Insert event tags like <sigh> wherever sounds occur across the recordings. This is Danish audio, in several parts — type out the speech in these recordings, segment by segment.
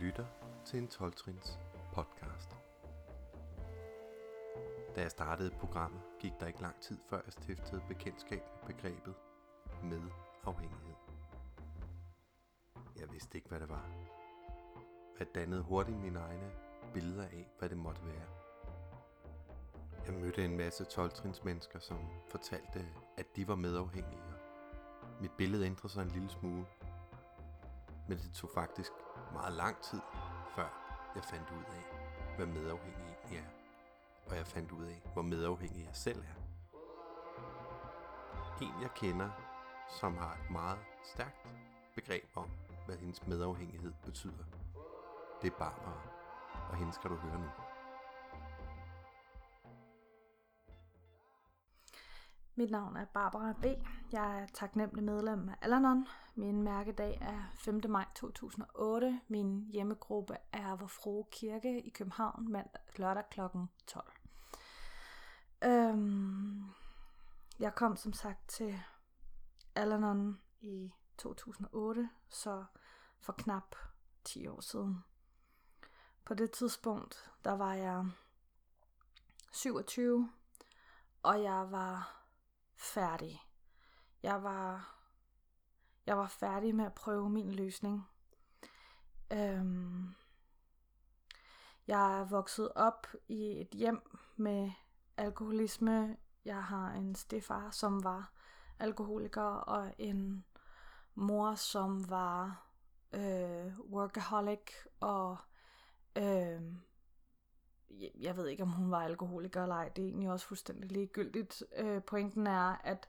lytter til en 12-trins podcast. Da jeg startede programmet, gik der ikke lang tid før jeg stiftede bekendtskab med begrebet med afhængighed. Jeg vidste ikke, hvad det var. Jeg dannede hurtigt mine egne billeder af, hvad det måtte være. Jeg mødte en masse 12-trins mennesker, som fortalte, at de var medafhængige. Mit billede ændrede sig en lille smule, men det tog faktisk meget lang tid, før jeg fandt ud af, hvad medafhængig egentlig er. Og jeg fandt ud af, hvor medafhængig jeg selv er. En jeg kender, som har et meget stærkt begreb om, hvad hendes medafhængighed betyder. Det er Barbara, og hende skal du høre nu. Mit navn er Barbara B. Jeg er taknemmelig medlem af Alanon. Min mærkedag er 5. maj 2008. Min hjemmegruppe er Vor Frue Kirke i København mandag lørdag kl. 12. Øhm, jeg kom som sagt til Alanon i 2008, så for knap 10 år siden. På det tidspunkt, der var jeg 27, og jeg var færdig. Jeg var, jeg var færdig med at prøve min løsning. Øhm, jeg er vokset op i et hjem med alkoholisme. Jeg har en stefar, som var alkoholiker, og en mor, som var øh, workaholic og øh, jeg ved ikke, om hun var alkoholiker eller ej. Det er egentlig også fuldstændig ligegyldigt. Øh, pointen er, at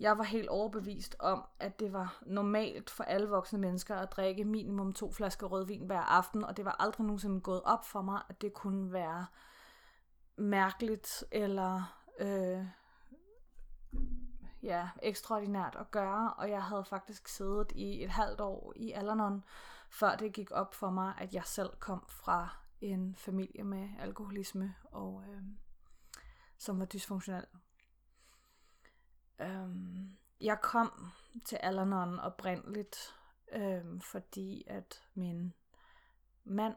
jeg var helt overbevist om, at det var normalt for alle voksne mennesker at drikke minimum to flasker rødvin hver aften, og det var aldrig nogensinde gået op for mig, at det kunne være mærkeligt eller øh, ja, ekstraordinært at gøre, og jeg havde faktisk siddet i et halvt år i Alanon, før det gik op for mig, at jeg selv kom fra en familie med alkoholisme, og øh, som var dysfunktionel. Øhm, jeg kom til Alanon oprindeligt, øh, fordi at min mand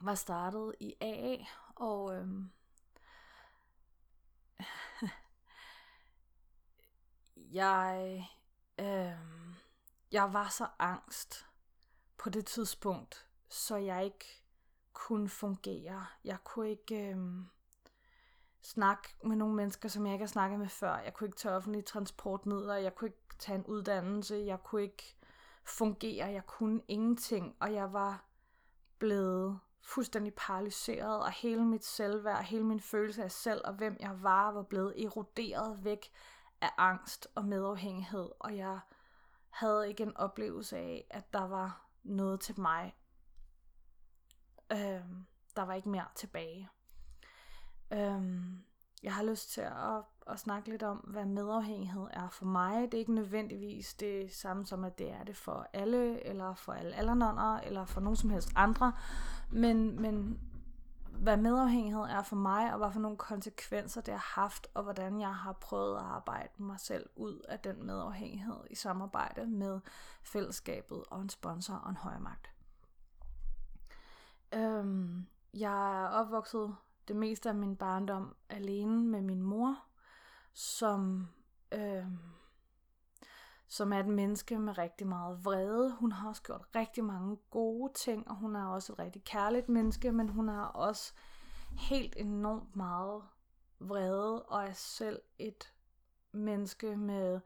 var startet i AA, og øh, <laughs> jeg, øh, jeg var så angst på det tidspunkt, så jeg ikke kunne fungere. Jeg kunne ikke øh, snakke med nogle mennesker, som jeg ikke har snakket med før. Jeg kunne ikke tage offentlige transportmidler. Jeg kunne ikke tage en uddannelse. Jeg kunne ikke fungere. Jeg kunne ingenting. Og jeg var blevet fuldstændig paralyseret, og hele mit selvværd, hele min følelse af selv og hvem jeg var, var blevet eroderet væk af angst og medafhængighed, og jeg havde ikke en oplevelse af, at der var noget til mig, Øhm, der var ikke mere tilbage. Øhm, jeg har lyst til at, at snakke lidt om, hvad medafhængighed er for mig. Det er ikke nødvendigvis det samme som, at det er det for alle, eller for alle aldernånder, eller for nogen som helst andre. Men, men hvad medafhængighed er for mig, og hvad for nogle konsekvenser det har haft, og hvordan jeg har prøvet at arbejde mig selv ud af den medafhængighed i samarbejde med fællesskabet og en sponsor og en højmagt. magt. Øhm, jeg er opvokset det meste af min barndom alene med min mor, som, øhm, som er et menneske med rigtig meget vrede. Hun har også gjort rigtig mange gode ting, og hun er også et rigtig kærligt menneske, men hun har også helt enormt meget vrede, og er selv et menneske med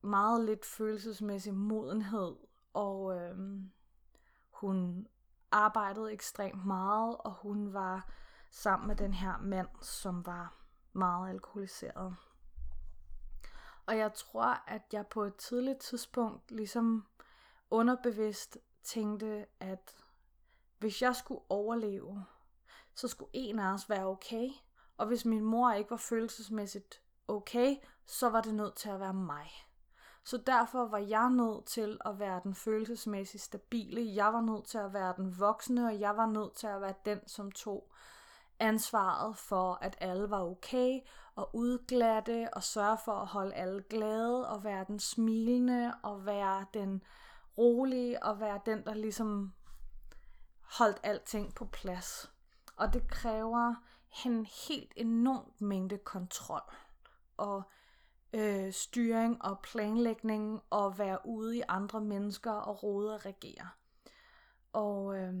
meget lidt følelsesmæssig modenhed, og øhm, hun arbejdede ekstremt meget, og hun var sammen med den her mand, som var meget alkoholiseret. Og jeg tror, at jeg på et tidligt tidspunkt ligesom underbevidst tænkte, at hvis jeg skulle overleve, så skulle en af os være okay. Og hvis min mor ikke var følelsesmæssigt okay, så var det nødt til at være mig. Så derfor var jeg nødt til at være den følelsesmæssigt stabile. Jeg var nødt til at være den voksne, og jeg var nødt til at være den, som tog ansvaret for, at alle var okay, og udglatte, og sørge for at holde alle glade, og være den smilende, og være den rolige, og være den, der ligesom holdt alting på plads. Og det kræver en helt enormt mængde kontrol og øh, styring og planlægning og være ude i andre mennesker og rode og regere. Og, øh,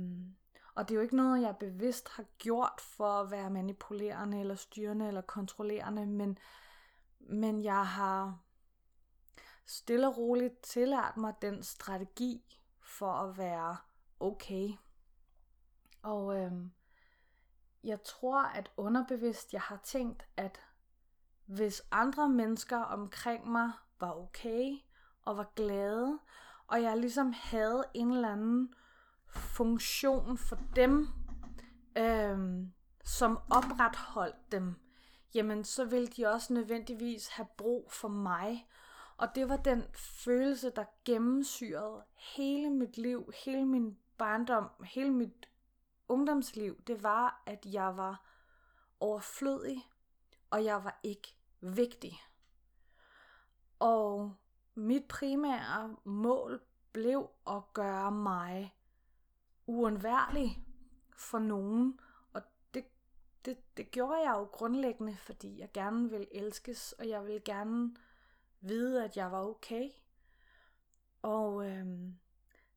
og det er jo ikke noget, jeg bevidst har gjort for at være manipulerende eller styrende eller kontrollerende, men, men jeg har stille og roligt tillært mig den strategi for at være okay. Og øh, jeg tror, at underbevidst jeg har tænkt, at hvis andre mennesker omkring mig var okay og var glade, og jeg ligesom havde en eller anden funktion for dem, øhm, som opretholdt dem, jamen så ville de også nødvendigvis have brug for mig. Og det var den følelse, der gennemsyrede hele mit liv, hele min barndom, hele mit ungdomsliv. Det var, at jeg var overflødig, og jeg var ikke vigtig. Og mit primære mål blev at gøre mig uundværlig for nogen. Og det, det, det gjorde jeg jo grundlæggende, fordi jeg gerne ville elskes, og jeg ville gerne vide, at jeg var okay. Og øhm,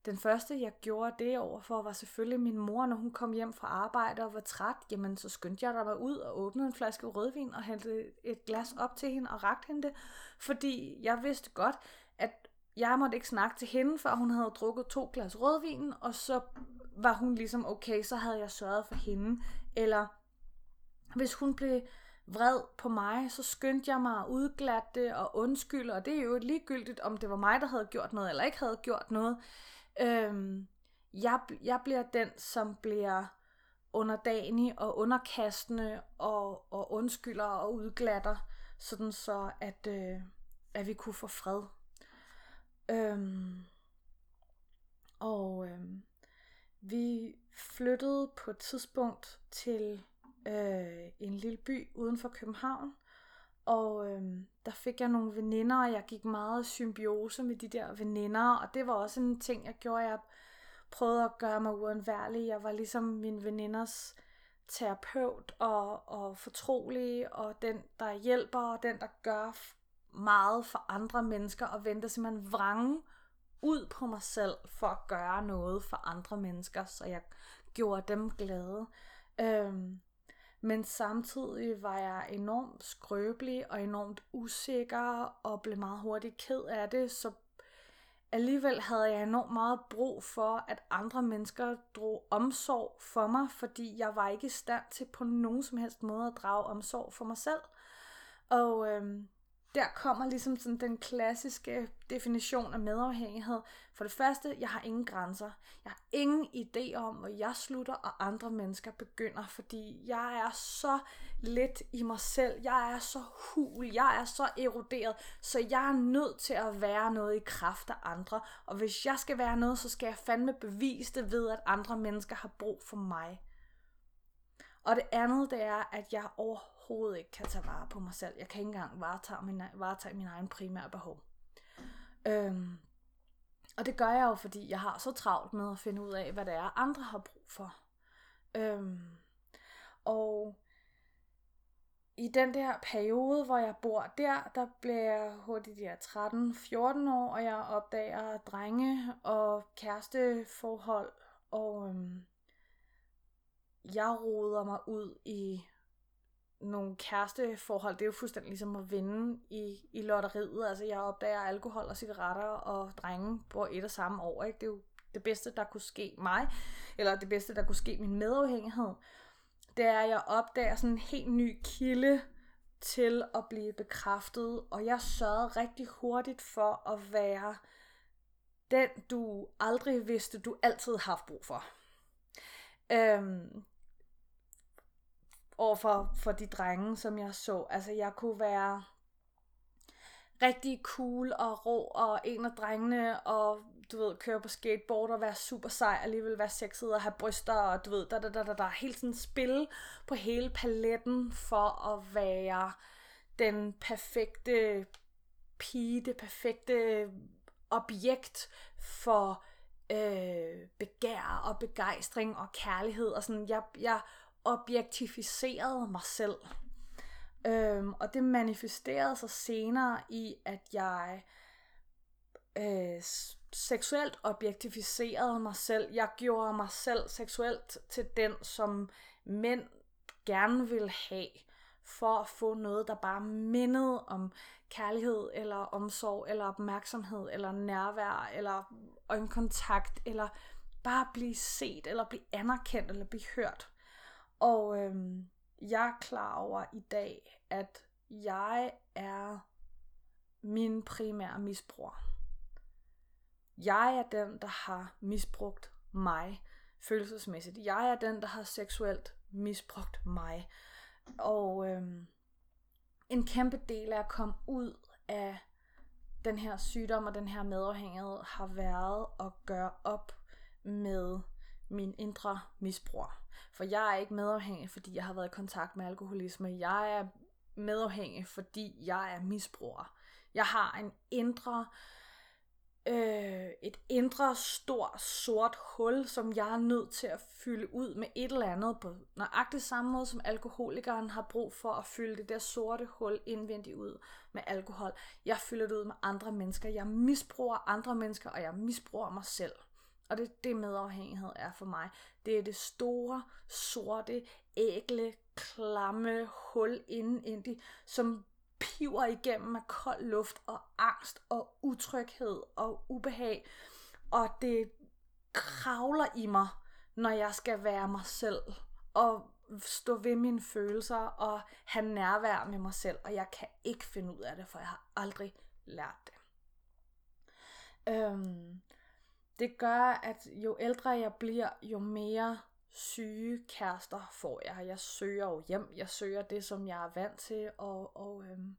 den første, jeg gjorde det overfor, var selvfølgelig min mor, når hun kom hjem fra arbejde og var træt. Jamen, så skyndte jeg der mig ud og åbnede en flaske rødvin og hældte et glas op til hende og rakte hende det. Fordi jeg vidste godt, at jeg måtte ikke snakke til hende, før hun havde drukket to glas rødvin, og så var hun ligesom okay, så havde jeg sørget for hende. Eller hvis hun blev vred på mig, så skyndte jeg mig at udglatte og undskylde, og det er jo ligegyldigt, om det var mig, der havde gjort noget, eller ikke havde gjort noget. Øhm, jeg, jeg bliver den, som bliver underdanig og underkastende og, og undskylder og udglatter, sådan så at, øh, at vi kunne få fred. Øhm, og øhm, vi flyttede på et tidspunkt til øh, en lille by uden for København, og øhm, der fik jeg nogle veninder, og jeg gik meget symbiose med de der veninder, og det var også en ting, jeg gjorde. Jeg prøvede at gøre mig uundværlig. Jeg var ligesom min veninders terapeut og, og fortrolig, og den, der hjælper, og den, der gør meget for andre mennesker, og venter simpelthen vrange ud på mig selv for at gøre noget for andre mennesker, så jeg gjorde dem glade. Øhm, men samtidig var jeg enormt skrøbelig og enormt usikker og blev meget hurtigt ked af det, så alligevel havde jeg enormt meget brug for, at andre mennesker drog omsorg for mig, fordi jeg var ikke i stand til på nogen som helst måde at drage omsorg for mig selv. Og øhm, der kommer ligesom sådan den klassiske definition af medafhængighed. For det første, jeg har ingen grænser. Jeg har ingen idé om, hvor jeg slutter, og andre mennesker begynder, fordi jeg er så lidt i mig selv. Jeg er så hul. Jeg er så eroderet, så jeg er nødt til at være noget i kraft af andre. Og hvis jeg skal være noget, så skal jeg fandme bevise det ved, at andre mennesker har brug for mig. Og det andet, det er, at jeg overhovedet overhovedet ikke kan tage vare på mig selv. Jeg kan ikke engang varetage min, varetage min egen primære behov. Øhm, og det gør jeg jo, fordi jeg har så travlt med at finde ud af, hvad det er, andre har brug for. Øhm, og i den der periode, hvor jeg bor der, der bliver jeg hurtigt der 13-14 år, og jeg opdager drenge og kæresteforhold, og øhm, jeg roder mig ud i nogle kæresteforhold, det er jo fuldstændig ligesom at vinde i, i lotteriet. Altså jeg opdager alkohol og cigaretter og drenge på et og samme år. Ikke? Det er jo det bedste, der kunne ske mig, eller det bedste, der kunne ske min medafhængighed. Det er, at jeg opdager sådan en helt ny kilde til at blive bekræftet, og jeg sørgede rigtig hurtigt for at være den, du aldrig vidste, du altid har haft brug for. Øhm, over for, for de drenge, som jeg så. Altså, jeg kunne være rigtig cool og rå, og en af drengene, og du ved, køre på skateboard og være super sej, alligevel være sexet og have bryster, og du ved, der, der, der, der, der, helt tiden spil på hele paletten for at være den perfekte pige, det perfekte objekt for øh, begær og begejstring og kærlighed. Og sådan, jeg, jeg objektificerede mig selv. Øhm, og det manifesterede sig senere i, at jeg øh, seksuelt objektificerede mig selv. Jeg gjorde mig selv seksuelt til den, som mænd gerne ville have, for at få noget, der bare mindede om kærlighed, eller omsorg, eller opmærksomhed, eller nærvær, eller øjenkontakt, eller bare blive set, eller blive anerkendt, eller blive hørt. Og øhm, jeg er klar over i dag, at jeg er min primære misbruger. Jeg er den, der har misbrugt mig følelsesmæssigt. Jeg er den, der har seksuelt misbrugt mig. Og øhm, en kæmpe del af at komme ud af den her sygdom og den her medafhængighed har været at gøre op med min indre misbrug. For jeg er ikke medafhængig, fordi jeg har været i kontakt med alkoholisme. Jeg er medafhængig, fordi jeg er misbruger. Jeg har en indre øh, et indre stort sort hul, som jeg er nødt til at fylde ud med et eller andet på nøjagtig samme måde, som alkoholikeren har brug for at fylde det der sorte hul indvendigt ud med alkohol. Jeg fylder det ud med andre mennesker. Jeg misbruger andre mennesker, og jeg misbruger mig selv. Og det er det medafhængighed er for mig. Det er det store, sorte, ægle, klamme hul inden som piver igennem af kold luft og angst og utryghed og ubehag. Og det kravler i mig, når jeg skal være mig selv og stå ved mine følelser og have nærvær med mig selv. Og jeg kan ikke finde ud af det, for jeg har aldrig lært det. Øhm, det gør, at jo ældre jeg bliver, jo mere syge kærester får jeg. Jeg søger jo hjem, jeg søger det, som jeg er vant til, og, og, øhm,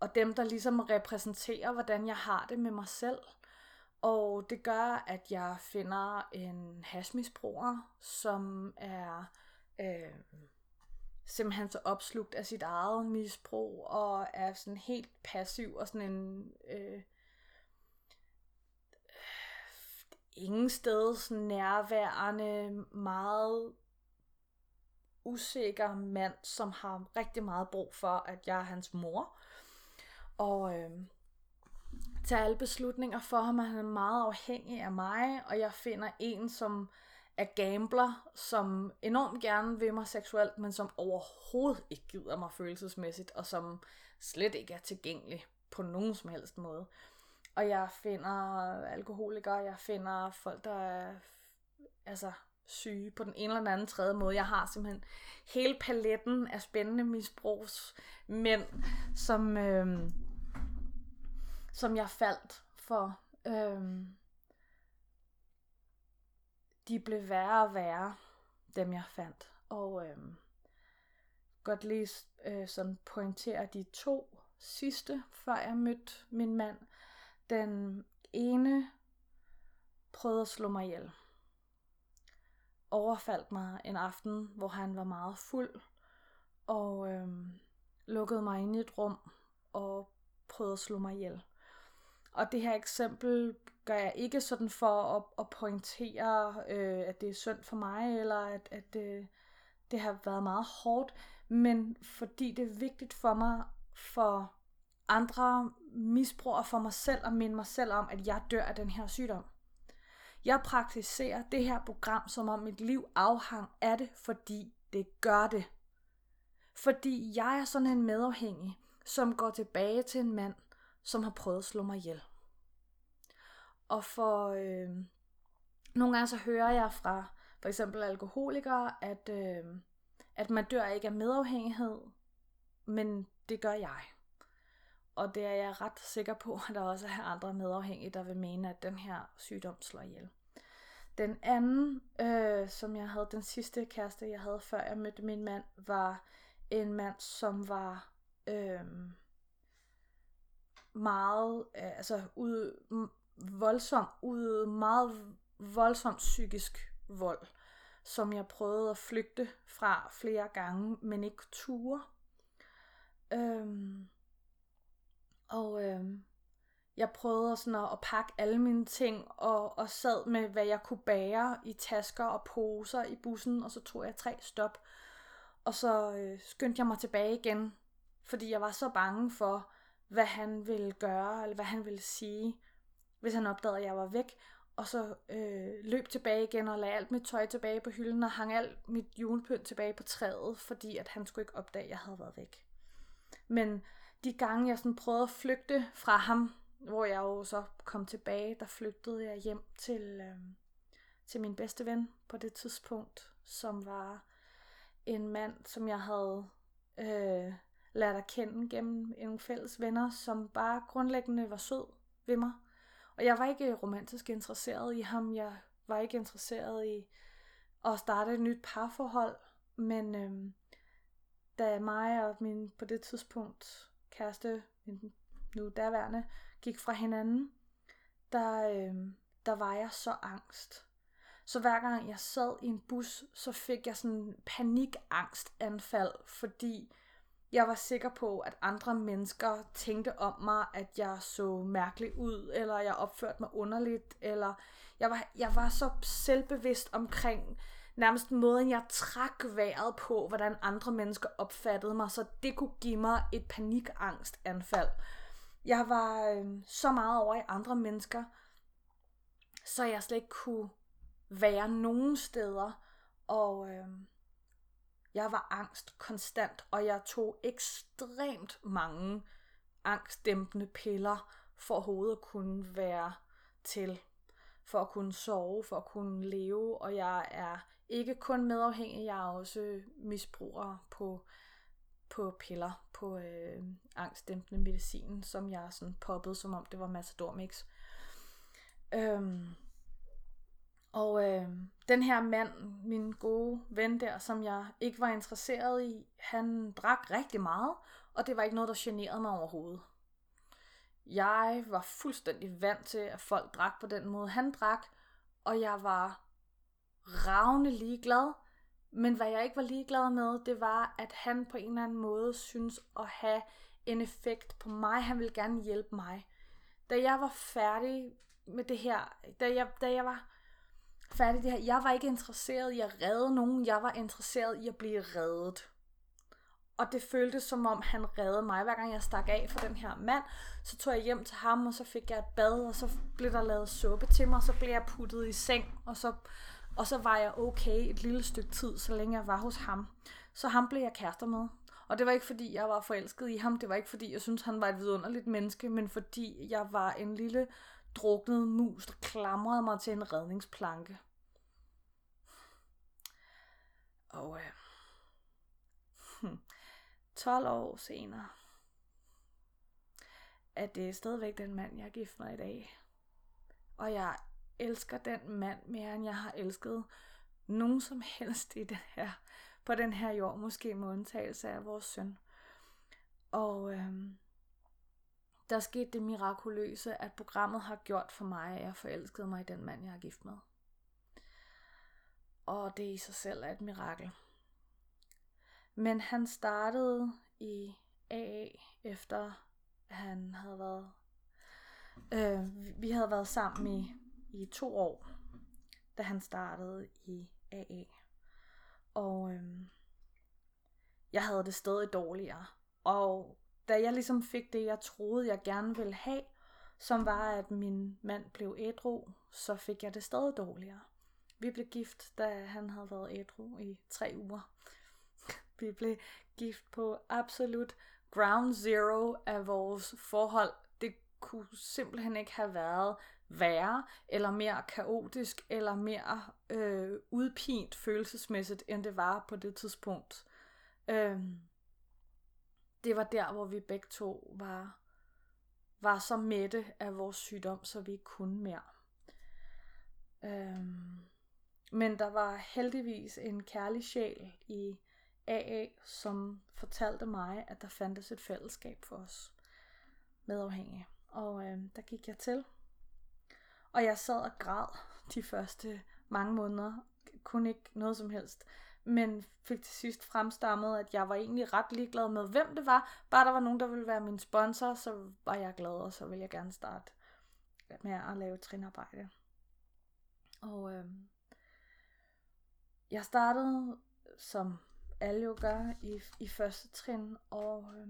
og dem, der ligesom repræsenterer, hvordan jeg har det med mig selv. Og det gør, at jeg finder en hashmisbruger, som er øh, simpelthen så opslugt af sit eget misbrug, og er sådan helt passiv og sådan en... Øh, ingen steds nærværende, meget usikker mand, som har rigtig meget brug for, at jeg er hans mor. Og øh, tager alle beslutninger for ham, han er meget afhængig af mig, og jeg finder en, som er gambler, som enormt gerne vil mig seksuelt, men som overhovedet ikke gider mig følelsesmæssigt, og som slet ikke er tilgængelig på nogen som helst måde. Og jeg finder alkoholikere, jeg finder folk, der er altså, syge på den ene eller den anden tredje måde. Jeg har simpelthen hele paletten af spændende misbrugsmænd, som, øh, som jeg faldt for. Øh, de blev værre og værre, dem jeg fandt. Og øh, godt lige øh, sådan pointere de to sidste, før jeg mødte min mand. Den ene prøvede at slå mig ihjel. Overfaldt mig en aften, hvor han var meget fuld, og øhm, lukkede mig ind i et rum og prøvede at slå mig ihjel. Og det her eksempel gør jeg ikke sådan for at, at pointere, øh, at det er synd for mig, eller at, at det, det har været meget hårdt, men fordi det er vigtigt for mig for andre misbruger for mig selv og minde mig selv om, at jeg dør af den her sygdom. Jeg praktiserer det her program, som om mit liv afhang af det, fordi det gør det. Fordi jeg er sådan en medafhængig, som går tilbage til en mand, som har prøvet at slå mig ihjel. Og for øh, nogle gange så hører jeg fra for eksempel alkoholikere, at, øh, at man dør ikke af medafhængighed, men det gør jeg. Og det er jeg ret sikker på, at der også er andre medafhængige, der vil mene, at den her sygdom slår ihjel. Den anden, øh, som jeg havde, den sidste kæreste, jeg havde før jeg mødte min mand, var en mand, som var øh, meget, øh, altså ud, voldsom, ud, meget voldsom psykisk vold, som jeg prøvede at flygte fra flere gange, men ikke ture. Øh, og øh, jeg prøvede sådan at, at pakke alle mine ting, og, og sad med, hvad jeg kunne bære i tasker og poser i bussen, og så tog jeg tre stop. Og så øh, skyndte jeg mig tilbage igen, fordi jeg var så bange for, hvad han ville gøre, eller hvad han ville sige, hvis han opdagede, at jeg var væk. Og så øh, løb tilbage igen og lagde alt mit tøj tilbage på hylden og hang alt mit julepynt tilbage på træet, fordi at han skulle ikke opdage, at jeg havde været væk. Men de gange, jeg sådan prøvede at flygte fra ham, hvor jeg jo så kom tilbage, der flygtede jeg hjem til, øh, til min bedste ven på det tidspunkt, som var en mand, som jeg havde øh, lært at kende gennem en fælles venner, som bare grundlæggende var sød ved mig. Og jeg var ikke romantisk interesseret i ham. Jeg var ikke interesseret i at starte et nyt parforhold. Men øh, da mig og min på det tidspunkt kæreste, min nu derværende, gik fra hinanden, der, øh, der var jeg så angst. Så hver gang jeg sad i en bus, så fik jeg sådan panikangstanfald, fordi jeg var sikker på, at andre mennesker tænkte om mig, at jeg så mærkelig ud, eller jeg opførte mig underligt, eller jeg var, jeg var så selvbevidst omkring nærmest måden, jeg trak vejret på, hvordan andre mennesker opfattede mig, så det kunne give mig et panikangstanfald. Jeg var øh, så meget over i andre mennesker, så jeg slet ikke kunne være nogen steder, og... Øh, jeg var angst konstant, og jeg tog ekstremt mange angstdæmpende piller for hovedet at kunne være til, for at kunne sove, for at kunne leve, og jeg er ikke kun medafhængig, jeg er også misbruger på, på piller, på øh, angstdæmpende medicin, som jeg sådan poppede, som om det var Matadormix. Øhm, og øh, den her mand, min gode ven der, som jeg ikke var interesseret i, han drak rigtig meget, og det var ikke noget, der generede mig overhovedet. Jeg var fuldstændig vant til, at folk drak på den måde, han drak, og jeg var ravne ligeglad. Men hvad jeg ikke var ligeglad med, det var, at han på en eller anden måde synes at have en effekt på mig. Han ville gerne hjælpe mig. Da jeg var færdig med det her, da jeg, da jeg var færdig det her. Jeg var ikke interesseret i at redde nogen. Jeg var interesseret i at blive reddet. Og det føltes som om, han reddede mig. Hver gang jeg stak af for den her mand, så tog jeg hjem til ham, og så fik jeg et bad, og så blev der lavet suppe til mig, og så blev jeg puttet i seng, og så, og så var jeg okay et lille stykke tid, så længe jeg var hos ham. Så ham blev jeg kærester med. Og det var ikke fordi, jeg var forelsket i ham. Det var ikke fordi, jeg syntes, han var et vidunderligt menneske, men fordi jeg var en lille druknet mus, der klamrede mig til en redningsplanke. Og øh, hmm, 12 år senere, at det er stadigvæk den mand, jeg er gift med i dag. Og jeg elsker den mand mere, end jeg har elsket nogen som helst i den her, på den her jord, måske med undtagelse af vores søn. Og øhm, der skete det mirakuløse, at programmet har gjort for mig, at jeg forelskede mig i den mand, jeg er gift med. Og det i sig selv er et mirakel. Men han startede i AA, efter han havde været... Øh, vi havde været sammen i, i to år, da han startede i AA. Og øhm, jeg havde det stadig dårligere. Og da jeg ligesom fik det, jeg troede, jeg gerne ville have, som var, at min mand blev ædru, så fik jeg det stadig dårligere. Vi blev gift, da han havde været ædru i tre uger. <laughs> Vi blev gift på absolut ground zero af vores forhold. Det kunne simpelthen ikke have været værre, eller mere kaotisk, eller mere øh, udpint følelsesmæssigt, end det var på det tidspunkt. Øh, det var der, hvor vi begge to var, var så mætte af vores sygdom, så vi ikke kunne mere. Øh, men der var heldigvis en kærlig sjæl i AA, som fortalte mig, at der fandtes et fællesskab for os medafhængige. Og øh, der gik jeg til. Og jeg sad og græd de første mange måneder. Kun ikke noget som helst men fik til sidst fremstammet, at jeg var egentlig ret ligeglad med, hvem det var. Bare der var nogen, der ville være min sponsor, så var jeg glad, og så ville jeg gerne starte med at lave trinarbejde. Og øh, jeg startede, som alle jo gør, i, i første trin, og, øh,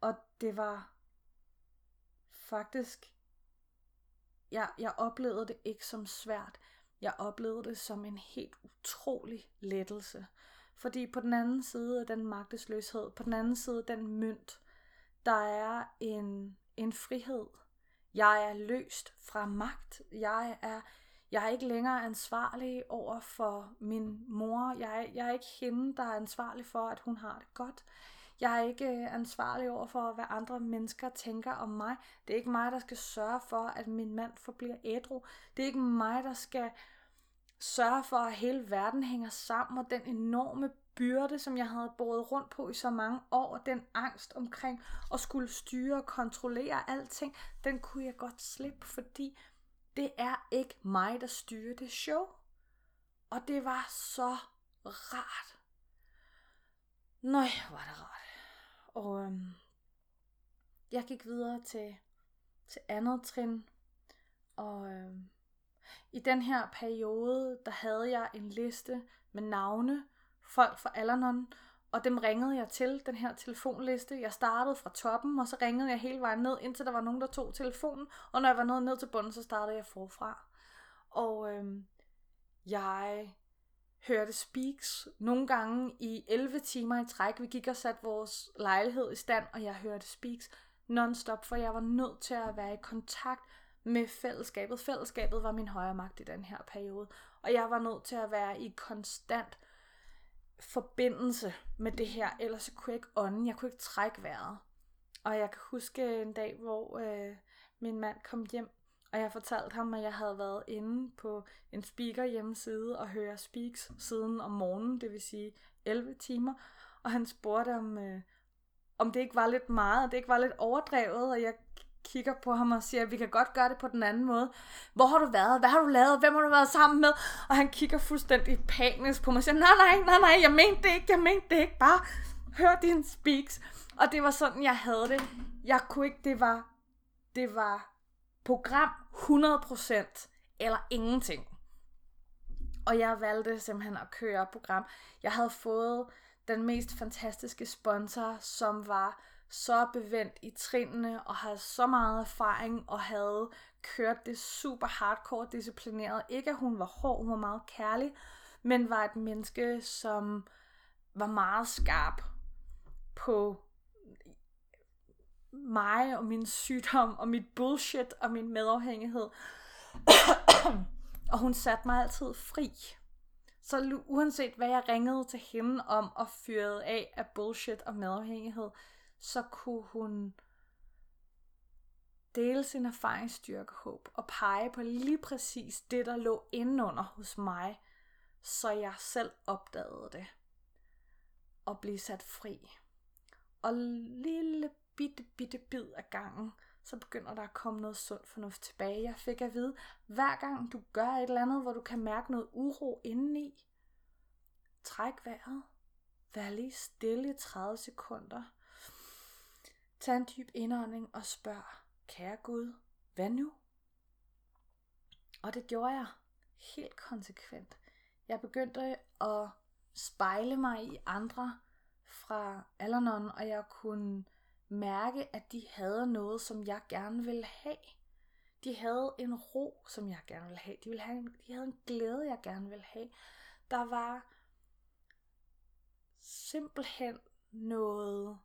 og det var faktisk, jeg, jeg oplevede det ikke som svært. Jeg oplevede det som en helt utrolig lettelse. Fordi på den anden side af den magtesløshed, på den anden side af den mønt, der er en, en frihed. Jeg er løst fra magt. Jeg er, jeg er ikke længere ansvarlig over for min mor. Jeg, jeg er ikke hende, der er ansvarlig for, at hun har det godt. Jeg er ikke øh, ansvarlig over for, hvad andre mennesker tænker om mig. Det er ikke mig, der skal sørge for, at min mand forbliver ædru. Det er ikke mig, der skal sørge for, at hele verden hænger sammen, og den enorme byrde, som jeg havde båret rundt på i så mange år, og den angst omkring at skulle styre og kontrollere alting, den kunne jeg godt slippe, fordi det er ikke mig, der styrer det show. Og det var så rart. Nøj, var det rart. Og øhm, jeg gik videre til, til andet trin, og øhm, i den her periode, der havde jeg en liste med navne, folk fra Alanon, og dem ringede jeg til, den her telefonliste. Jeg startede fra toppen, og så ringede jeg hele vejen ned, indtil der var nogen, der tog telefonen. Og når jeg var nået ned til bunden, så startede jeg forfra. Og øhm, jeg hørte speaks nogle gange i 11 timer i træk. Vi gik og satte vores lejlighed i stand, og jeg hørte speaks non-stop, for jeg var nødt til at være i kontakt med fællesskabet. Fællesskabet var min højre magt i den her periode, og jeg var nødt til at være i konstant forbindelse med det her, ellers kunne jeg ikke ånde, jeg kunne ikke trække vejret. Og jeg kan huske en dag, hvor øh, min mand kom hjem, og jeg fortalte ham, at jeg havde været inde på en speaker hjemmeside og høre speaks siden om morgenen, det vil sige 11 timer. Og han spurgte, om, øh, om det ikke var lidt meget, og det ikke var lidt overdrevet, og jeg kigger på ham og siger, at vi kan godt gøre det på den anden måde. Hvor har du været? Hvad har du lavet? Hvem har du været sammen med? Og han kigger fuldstændig panisk på mig og siger, nej, nej, nej, nej, jeg mente det ikke, jeg mente det ikke. Bare hør din speaks. Og det var sådan, jeg havde det. Jeg kunne ikke, det var, det var program 100% eller ingenting. Og jeg valgte simpelthen at køre program. Jeg havde fået den mest fantastiske sponsor, som var så bevendt i trinene og havde så meget erfaring og havde kørt det super hardcore disciplineret. Ikke at hun var hård, hun var meget kærlig, men var et menneske, som var meget skarp på mig og min sygdom og mit bullshit og min medafhængighed. og hun satte mig altid fri. Så uanset hvad jeg ringede til hende om og fyrede af af bullshit og medafhængighed, så kunne hun dele sin erfaringsstyrke håb og pege på lige præcis det, der lå indenunder hos mig, så jeg selv opdagede det og blive sat fri. Og lille bitte, bitte bid af gangen, så begynder der at komme noget sund fornuft tilbage. Jeg fik at vide, hver gang du gør et eller andet, hvor du kan mærke noget uro indeni, træk vejret, vær lige stille i 30 sekunder, tag en dyb indånding og spørg, kære Gud, hvad nu? Og det gjorde jeg helt konsekvent. Jeg begyndte at spejle mig i andre fra Alanon, og jeg kunne mærke, at de havde noget, som jeg gerne ville have. De havde en ro, som jeg gerne ville have. De, ville have en, de havde en glæde, jeg gerne ville have. Der var simpelthen noget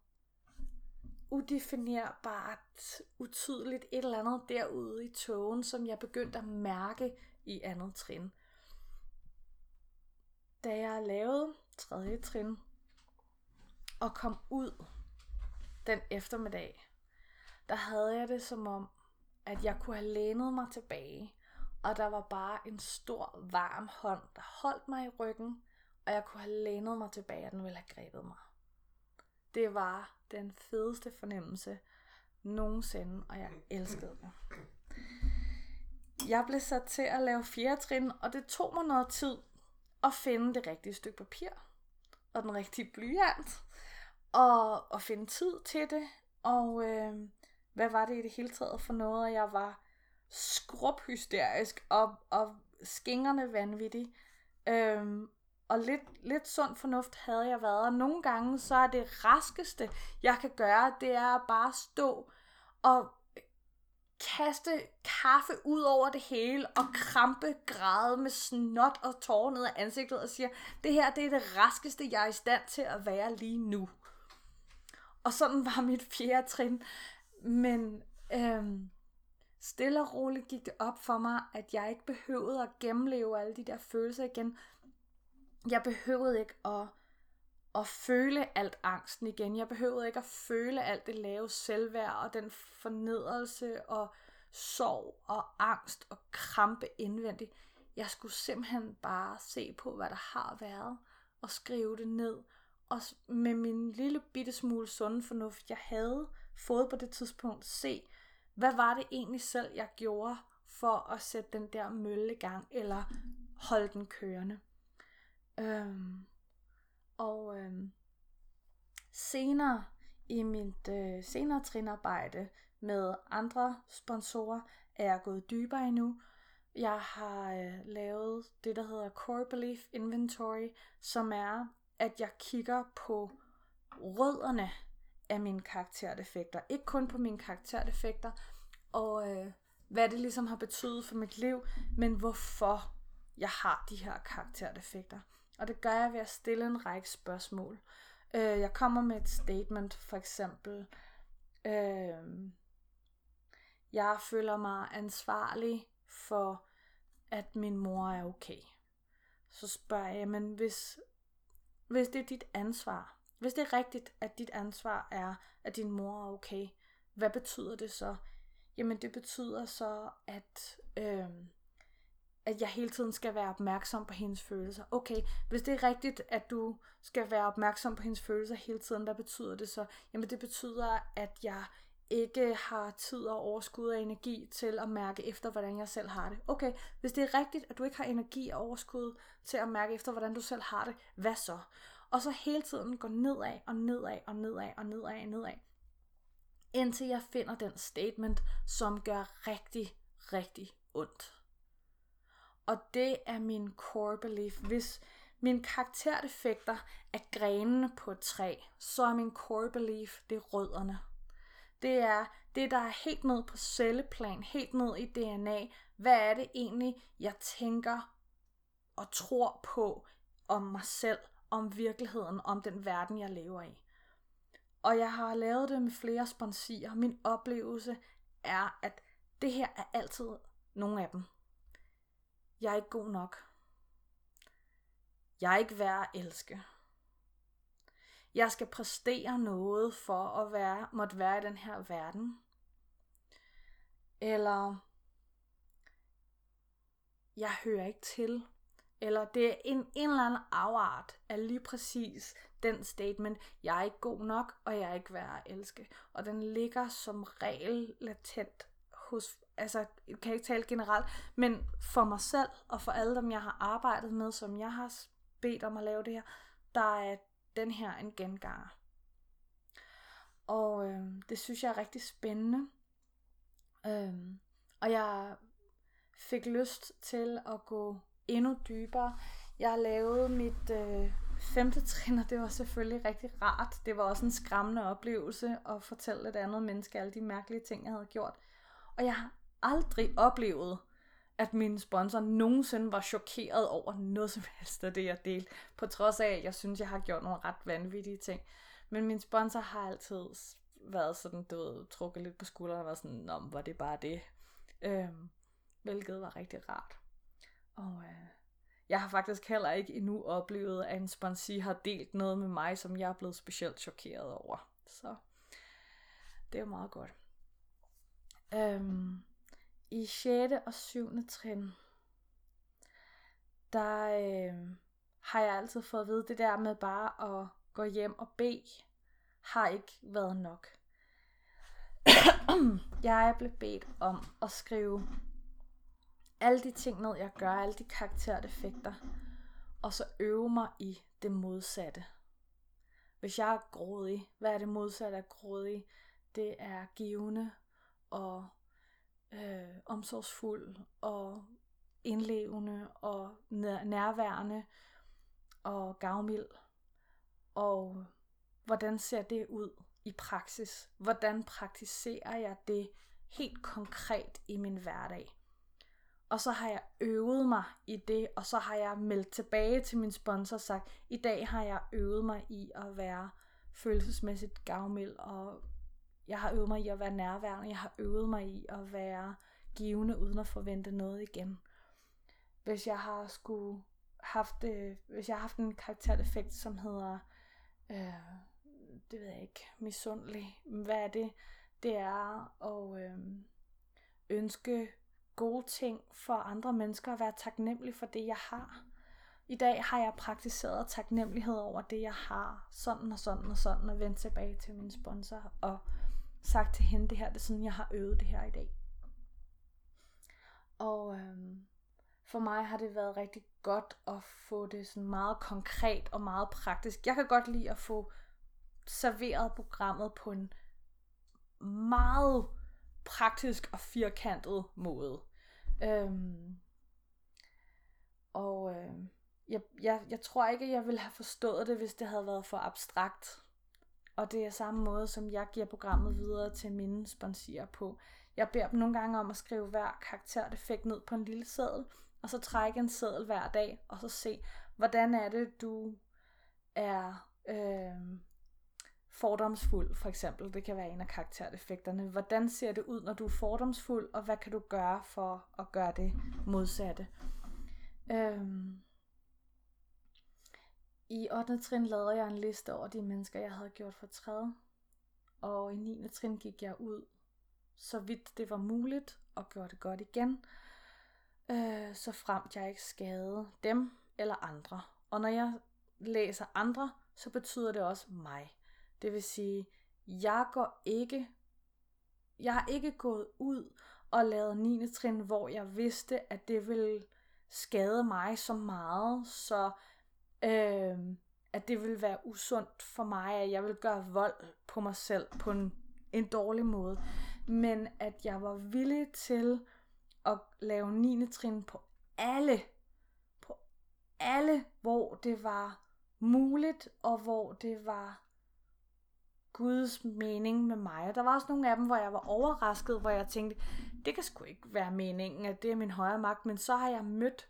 udefinerbart, utydeligt et eller andet derude i togen, som jeg begyndte at mærke i andet trin. Da jeg lavede tredje trin og kom ud den eftermiddag, der havde jeg det som om, at jeg kunne have lænet mig tilbage, og der var bare en stor, varm hånd, der holdt mig i ryggen, og jeg kunne have lænet mig tilbage, og den ville have grebet mig. Det var den fedeste fornemmelse nogensinde, og jeg elskede det. Jeg blev sat til at lave fjerde trin, og det tog mig noget tid at finde det rigtige stykke papir, og den rigtige blyant, og, og finde tid til det, og øh, hvad var det i det hele taget for noget, at jeg var skrubhysterisk og, og skingerne vanvittig. Øhm, og lidt, lidt sund fornuft havde jeg været. Og nogle gange, så er det raskeste, jeg kan gøre, det er at bare stå og kaste kaffe ud over det hele og krampe græde med snot og tårer ned af ansigtet og siger, det her det er det raskeste, jeg er i stand til at være lige nu. Og sådan var mit fjerde trin. Men øhm, stille og roligt gik det op for mig, at jeg ikke behøvede at gennemleve alle de der følelser igen. Jeg behøvede ikke at, at føle alt angsten igen. Jeg behøvede ikke at føle alt det lave selvværd og den fornedrelse og sorg og angst og krampe indvendigt. Jeg skulle simpelthen bare se på, hvad der har været og skrive det ned. Og med min lille bitte smule sunde fornuft, jeg havde fået på det tidspunkt, se, hvad var det egentlig selv, jeg gjorde for at sætte den der mølle i gang, eller holde den kørende. Øhm, og øhm, senere i mit øh, senere trinarbejde med andre sponsorer er jeg gået dybere endnu. Jeg har øh, lavet det, der hedder Core Belief Inventory, som er, at jeg kigger på rødderne af mine karakterdefekter. Ikke kun på mine karakterdefekter, og øh, hvad det ligesom har betydet for mit liv, men hvorfor jeg har de her karakterdefekter. Og det gør jeg ved at stille en række spørgsmål. Øh, jeg kommer med et statement, for eksempel. Øh, jeg føler mig ansvarlig for, at min mor er okay. Så spørger jeg, men hvis, hvis det er dit ansvar, hvis det er rigtigt, at dit ansvar er, at din mor er okay, hvad betyder det så? Jamen det betyder så, at, øh, at jeg hele tiden skal være opmærksom på hendes følelser. Okay, hvis det er rigtigt, at du skal være opmærksom på hendes følelser hele tiden, hvad betyder det så? Jamen det betyder, at jeg ikke har tid og overskud og energi til at mærke efter, hvordan jeg selv har det. Okay, hvis det er rigtigt, at du ikke har energi og overskud til at mærke efter, hvordan du selv har det, hvad så? Og så hele tiden gå nedad og nedad og nedad og nedad og nedad. Indtil jeg finder den statement, som gør rigtig, rigtig ondt. Og det er min core belief. Hvis min karakterdefekter er grenene på et træ, så er min core belief, det er rødderne. Det er det, der er helt ned på celleplan, helt ned i DNA. Hvad er det egentlig, jeg tænker og tror på om mig selv, om virkeligheden, om den verden, jeg lever i. Og jeg har lavet det med flere sponsier. Min oplevelse er, at det her er altid nogle af dem. Jeg er ikke god nok. Jeg er ikke værd at elske. Jeg skal præstere noget for at være, måtte være i den her verden. Eller jeg hører ikke til. Eller det er en, en eller anden afart af lige præcis den statement, jeg er ikke god nok, og jeg er ikke værd at elske. Og den ligger som regel latent hos, altså jeg kan ikke tale generelt, men for mig selv og for alle dem, jeg har arbejdet med, som jeg har bedt om at lave det her, der er den her en genganger. Og øh, det synes jeg er rigtig spændende. Øh, og jeg fik lyst til at gå endnu dybere. Jeg lavede mit øh, femte trin, og det var selvfølgelig rigtig rart. Det var også en skræmmende oplevelse at fortælle et andet menneske alle de mærkelige ting, jeg havde gjort. Og jeg har aldrig oplevet, at min sponsor nogensinde var chokeret over noget som helst af det, jeg delte. På trods af, at jeg synes, jeg har gjort nogle ret vanvittige ting. Men min sponsor har altid været sådan, du ved, trukket lidt på skulderen og været sådan, om var det bare det. Øhm, hvilket var rigtig rart. Og øh, jeg har faktisk heller ikke endnu oplevet, at en sponsor har delt noget med mig, som jeg er blevet specielt chokeret over. Så det er jo meget godt. Øhm, i 6. og 7. trin, der øh, har jeg altid fået at vide, det der med bare at gå hjem og bede, har ikke været nok. <clears throat> jeg er blevet bedt om at skrive alle de ting ned, jeg gør, alle de karakterdefekter. og så øve mig i det modsatte. Hvis jeg er grådig, hvad er det modsatte af grådig? Det er givende og øh, omsorgsfuld og indlevende og nærværende og gavmild. Og hvordan ser det ud i praksis? Hvordan praktiserer jeg det helt konkret i min hverdag? Og så har jeg øvet mig i det, og så har jeg meldt tilbage til min sponsor og sagt, i dag har jeg øvet mig i at være følelsesmæssigt gavmild, og jeg har øvet mig i at være nærværende, jeg har øvet mig i at være givende uden at forvente noget igen. Hvis jeg har skulle haft, øh, hvis jeg har haft en karakterdefekt, som hedder, øh, det ved jeg ikke, misundelig. Hvad er det? Det er at øh, ønske gode ting for andre mennesker og være taknemmelig for det, jeg har. I dag har jeg praktiseret taknemmelighed over det, jeg har. Sådan og sådan og sådan, og vendt tilbage til min sponsor og sagt til hende, det her det er sådan, jeg har øvet det her i dag. Og øhm, for mig har det været rigtig godt at få det sådan meget konkret og meget praktisk. Jeg kan godt lide at få serveret programmet på en meget praktisk og firkantet måde. Øhm, og øh, jeg, jeg, jeg tror ikke, jeg ville have forstået det, hvis det havde været for abstrakt. Og det er samme måde, som jeg giver programmet videre til mine sponsorer på. Jeg beder dem nogle gange om at skrive hver karakterdefekt ned på en lille seddel, og så trække en seddel hver dag, og så se, hvordan er det, du er øh, fordomsfuld, for eksempel. Det kan være en af karakterdefekterne. Hvordan ser det ud, når du er fordomsfuld, og hvad kan du gøre for at gøre det modsatte? Øh, i 8. trin lavede jeg en liste over de mennesker, jeg havde gjort for træde. Og i 9. trin gik jeg ud, så vidt det var muligt, og gjorde det godt igen. Øh, så fremt jeg ikke skade dem eller andre. Og når jeg læser andre, så betyder det også mig. Det vil sige, jeg går ikke, jeg har ikke gået ud og lavet 9. trin, hvor jeg vidste, at det ville skade mig så meget, så øh, at det ville være usundt for mig, at jeg ville gøre vold på mig selv på en, en dårlig måde. Men at jeg var villig til at lave 9. trin på alle, på alle, hvor det var muligt, og hvor det var Guds mening med mig. Og der var også nogle af dem, hvor jeg var overrasket, hvor jeg tænkte, det kan sgu ikke være meningen, at det er min højre magt. Men så har jeg mødt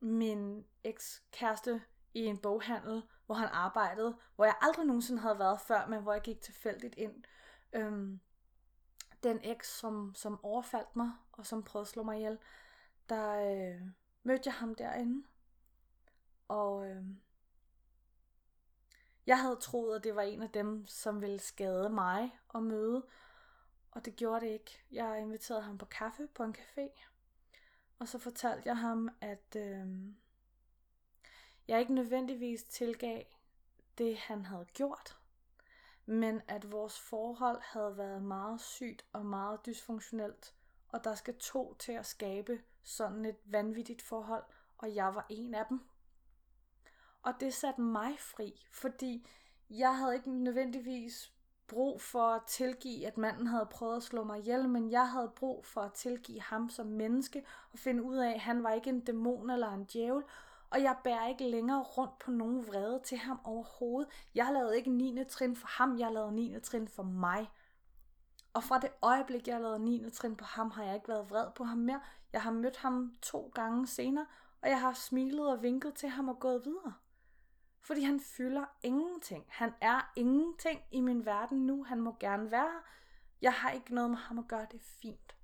min ekskæreste i en boghandel, hvor han arbejdede, hvor jeg aldrig nogensinde havde været før, men hvor jeg gik tilfældigt ind. Øhm, den eks, som, som overfaldt mig, og som prøvede at slå mig ihjel, der øh, mødte jeg ham derinde. Og øh, jeg havde troet, at det var en af dem, som ville skade mig og møde, og det gjorde det ikke. Jeg inviterede ham på kaffe på en café, og så fortalte jeg ham, at øh, jeg ikke nødvendigvis tilgav det, han havde gjort, men at vores forhold havde været meget sygt og meget dysfunktionelt, og der skal to til at skabe sådan et vanvittigt forhold, og jeg var en af dem. Og det satte mig fri, fordi jeg havde ikke nødvendigvis brug for at tilgive, at manden havde prøvet at slå mig ihjel, men jeg havde brug for at tilgive ham som menneske og finde ud af, at han var ikke en dæmon eller en djævel, og jeg bærer ikke længere rundt på nogen vrede til ham overhovedet. Jeg lavede ikke 9. trin for ham, jeg lavede 9. trin for mig. Og fra det øjeblik, jeg lavede 9. trin på ham, har jeg ikke været vred på ham mere. Jeg har mødt ham to gange senere, og jeg har smilet og vinket til ham og gået videre. Fordi han fylder ingenting. Han er ingenting i min verden nu. Han må gerne være Jeg har ikke noget med ham at gøre. Det er fint.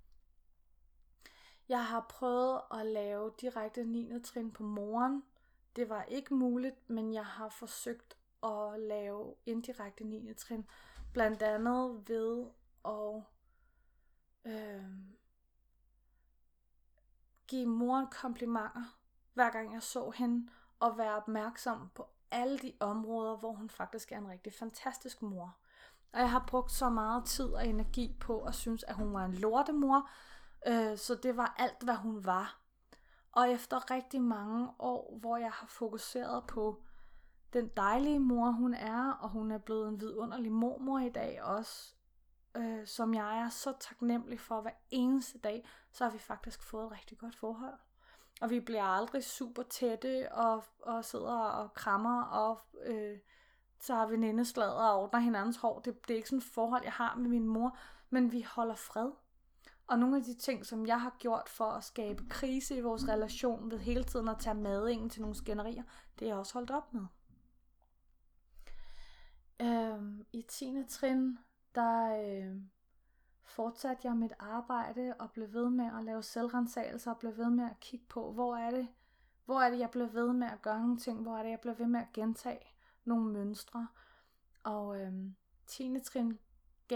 Jeg har prøvet at lave direkte 9. trin på moren. Det var ikke muligt, men jeg har forsøgt at lave indirekte 9. trin. Blandt andet ved at øh, give moren komplimenter, hver gang jeg så hende, og være opmærksom på alle de områder, hvor hun faktisk er en rigtig fantastisk mor. Og jeg har brugt så meget tid og energi på at synes, at hun var en lortemor, øh, så det var alt, hvad hun var. Og efter rigtig mange år, hvor jeg har fokuseret på den dejlige mor, hun er, og hun er blevet en vidunderlig mormor i dag også, øh, som jeg er så taknemmelig for hver eneste dag, så har vi faktisk fået et rigtig godt forhold. Og vi bliver aldrig super tætte og, og sidder og krammer og øh, tager venindeslader og ordner hinandens hår. Det, det er ikke sådan et forhold, jeg har med min mor, men vi holder fred. Og nogle af de ting, som jeg har gjort for at skabe krise i vores relation ved hele tiden at tage madingen til nogle skænderier, det er jeg også holdt op med. Øhm, I 10. trin, der øh, fortsatte jeg mit arbejde og blev ved med at lave selvrensagelser og blev ved med at kigge på, hvor er det, hvor er det, jeg blev ved med at gøre nogle ting, hvor er det, jeg blev ved med at gentage nogle mønstre. Og øh, 10. trin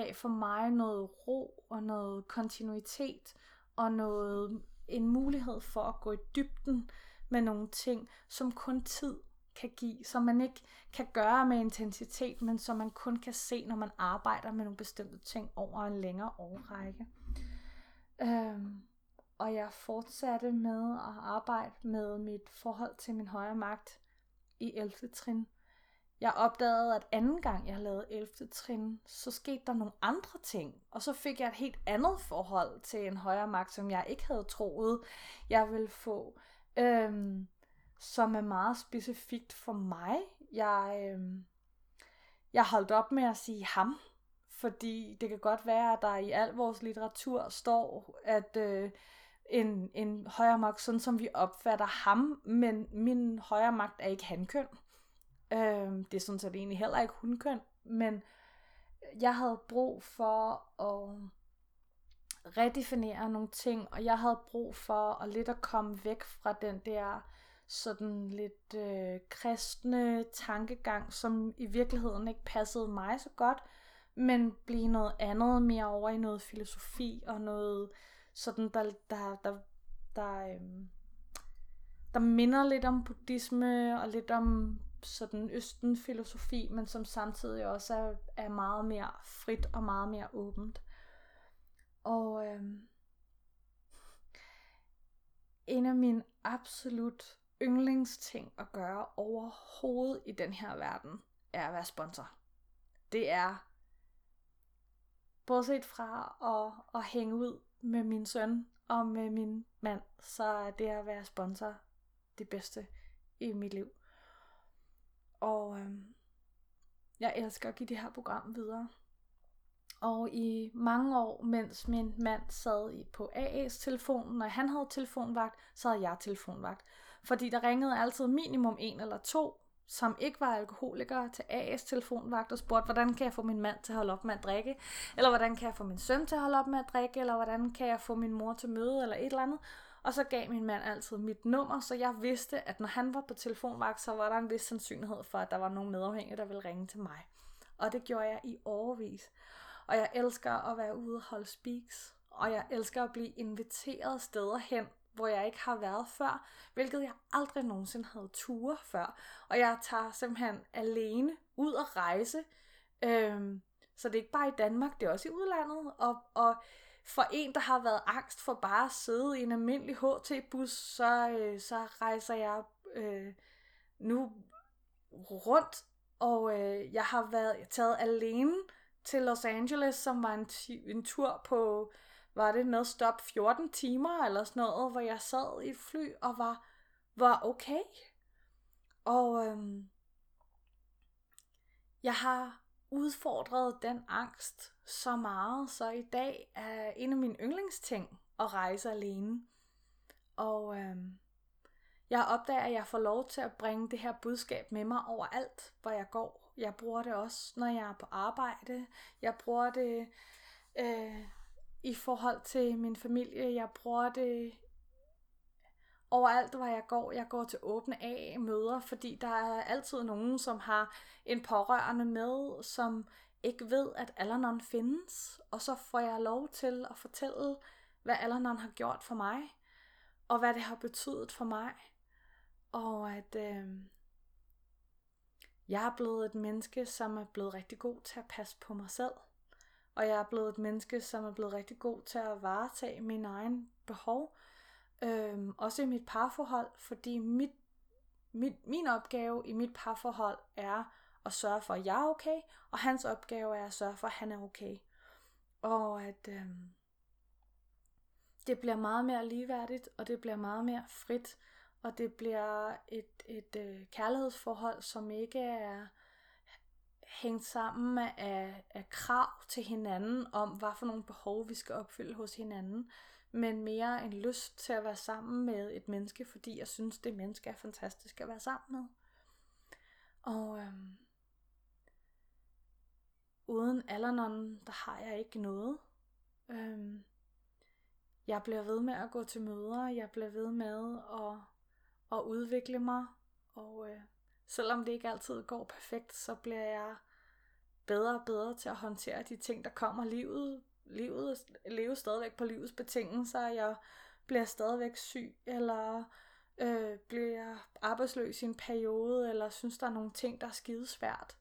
gav for mig noget ro og noget kontinuitet og noget en mulighed for at gå i dybden med nogle ting, som kun tid kan give, som man ikke kan gøre med intensitet, men som man kun kan se, når man arbejder med nogle bestemte ting over en længere årrække. Øhm, og jeg fortsatte med at arbejde med mit forhold til min højre magt i 11. trin. Jeg opdagede, at anden gang jeg lavede 11. trin, så skete der nogle andre ting. Og så fik jeg et helt andet forhold til en højere magt, som jeg ikke havde troet, jeg ville få. Øhm, som er meget specifikt for mig. Jeg, øhm, jeg holdt op med at sige ham, fordi det kan godt være, at der i al vores litteratur står, at øh, en, en højere magt, sådan som vi opfatter ham, men min højere magt er ikke hankøn. Øh, det er sådan set egentlig heller ikke hundkøn, men jeg havde brug for at redefinere nogle ting, og jeg havde brug for at lidt at komme væk fra den der sådan lidt øh, kristne tankegang, som i virkeligheden ikke passede mig så godt, men blive noget andet, mere over i noget filosofi og noget sådan, der, der, der, der, øh, der minder lidt om buddhisme og lidt om sådan østen filosofi, men som samtidig også er, er meget mere frit og meget mere åbent. Og øhm, en af mine absolut yndlingsting at gøre overhovedet i den her verden, er at være sponsor. Det er, bortset fra at, at hænge ud med min søn og med min mand, så er det at være sponsor det bedste i mit liv. Og øhm, jeg elsker at give det her program videre. Og i mange år, mens min mand sad i på AA's telefon, når han havde telefonvagt, så havde jeg telefonvagt. Fordi der ringede altid minimum en eller to, som ikke var alkoholikere til AA's telefonvagt og spurgte, hvordan kan jeg få min mand til at holde op med at drikke, eller hvordan kan jeg få min søn til at holde op med at drikke, eller hvordan kan jeg få min mor til møde, eller et eller andet. Og så gav min mand altid mit nummer, så jeg vidste, at når han var på telefonvagt, så var der en vis sandsynlighed for, at der var nogen medafhængige, der ville ringe til mig. Og det gjorde jeg i overvis. Og jeg elsker at være ude og holde speaks, og jeg elsker at blive inviteret steder hen, hvor jeg ikke har været før, hvilket jeg aldrig nogensinde havde ture før. Og jeg tager simpelthen alene ud og rejse. Øhm, så det er ikke bare i Danmark, det er også i udlandet. Og, og for en, der har været angst for bare at sidde i en almindelig HT-bus, så, øh, så rejser jeg øh, nu rundt, og øh, jeg har været taget alene til Los Angeles, som var en, en tur på var det noget stop 14 timer eller sådan noget, hvor jeg sad i et fly og var, var okay. Og øhm, jeg har udfordrede den angst så meget, så i dag er en af mine yndlingsting at rejse alene. Og øh, jeg opdager, at jeg får lov til at bringe det her budskab med mig overalt, hvor jeg går. Jeg bruger det også, når jeg er på arbejde. Jeg bruger det øh, i forhold til min familie. Jeg bruger det overalt, hvor jeg går. Jeg går til åbne af møder, fordi der er altid nogen, som har en pårørende med, som ikke ved, at Alanon findes. Og så får jeg lov til at fortælle, hvad Alanon har gjort for mig, og hvad det har betydet for mig. Og at øh, jeg er blevet et menneske, som er blevet rigtig god til at passe på mig selv. Og jeg er blevet et menneske, som er blevet rigtig god til at varetage mine egen behov. Øhm, også i mit parforhold, fordi mit, mit, min opgave i mit parforhold er at sørge for, at jeg er okay, og hans opgave er at sørge for, at han er okay. Og at øhm, det bliver meget mere ligeværdigt, og det bliver meget mere frit, og det bliver et, et øh, kærlighedsforhold, som ikke er hængt sammen af, af krav til hinanden om, hvad for nogle behov vi skal opfylde hos hinanden, men mere en lyst til at være sammen med et menneske, fordi jeg synes, det menneske er fantastisk at være sammen med. Og øhm, uden Alanon, der har jeg ikke noget. Øhm, jeg bliver ved med at gå til møder, jeg bliver ved med at, at udvikle mig, og øh, selvom det ikke altid går perfekt, så bliver jeg bedre og bedre til at håndtere de ting, der kommer. Livet, livet leve stadigvæk på livets betingelser. Jeg bliver stadigvæk syg, eller øh, bliver arbejdsløs i en periode, eller synes, der er nogle ting, der er skidesvært.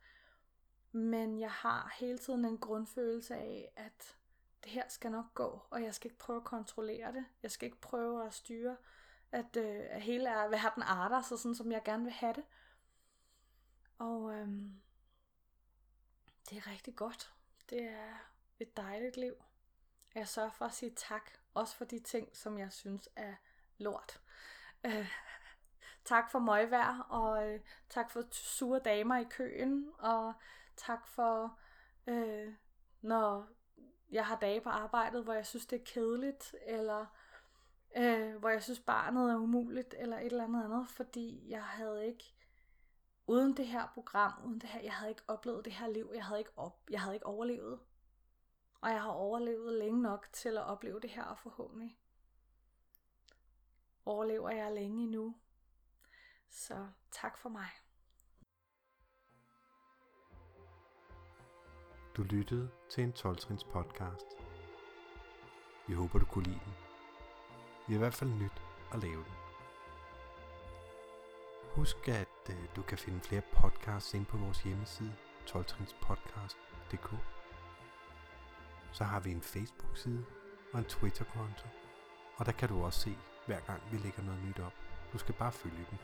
Men jeg har hele tiden en grundfølelse af, at det her skal nok gå, og jeg skal ikke prøve at kontrollere det. Jeg skal ikke prøve at styre, at, øh, at hele verden arter sig, sådan som jeg gerne vil have det. Og øhm, det er rigtig godt. Det er et dejligt liv. Jeg sørger for at sige tak, også for de ting, som jeg synes er lort. Øh, tak for møgvejr, og øh, tak for sure damer i køen, og tak for, øh, når jeg har dage på arbejdet, hvor jeg synes, det er kedeligt, eller øh, hvor jeg synes, barnet er umuligt, eller et eller andet andet, fordi jeg havde ikke uden det her program, uden det her, jeg havde ikke oplevet det her liv, jeg havde ikke, op, jeg havde ikke overlevet. Og jeg har overlevet længe nok til at opleve det her, og forhåbentlig overlever jeg længe endnu. Så tak for mig. Du lyttede til en 12-trins podcast. Vi håber, du kunne lide den. Vi er i hvert fald nyt at lave den. Husk, at øh, du kan finde flere podcasts ind på vores hjemmeside, 12trinspodcast.dk. Så har vi en Facebook-side og en Twitter-konto. Og der kan du også se, hver gang vi lægger noget nyt op. Du skal bare følge dem.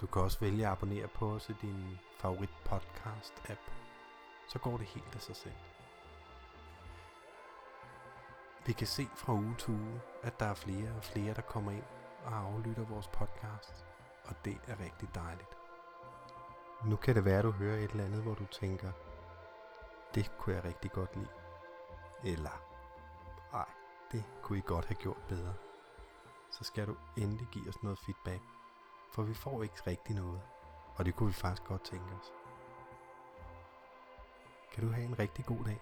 Du kan også vælge at abonnere på os i din favorit podcast app. Så går det helt af sig selv. Vi kan se fra uge til uge, at der er flere og flere, der kommer ind og aflytter vores podcast, og det er rigtig dejligt. Nu kan det være, at du hører et eller andet, hvor du tænker, det kunne jeg rigtig godt lide. Eller, ej, det kunne I godt have gjort bedre. Så skal du endelig give os noget feedback, for vi får ikke rigtig noget, og det kunne vi faktisk godt tænke os. Kan du have en rigtig god dag?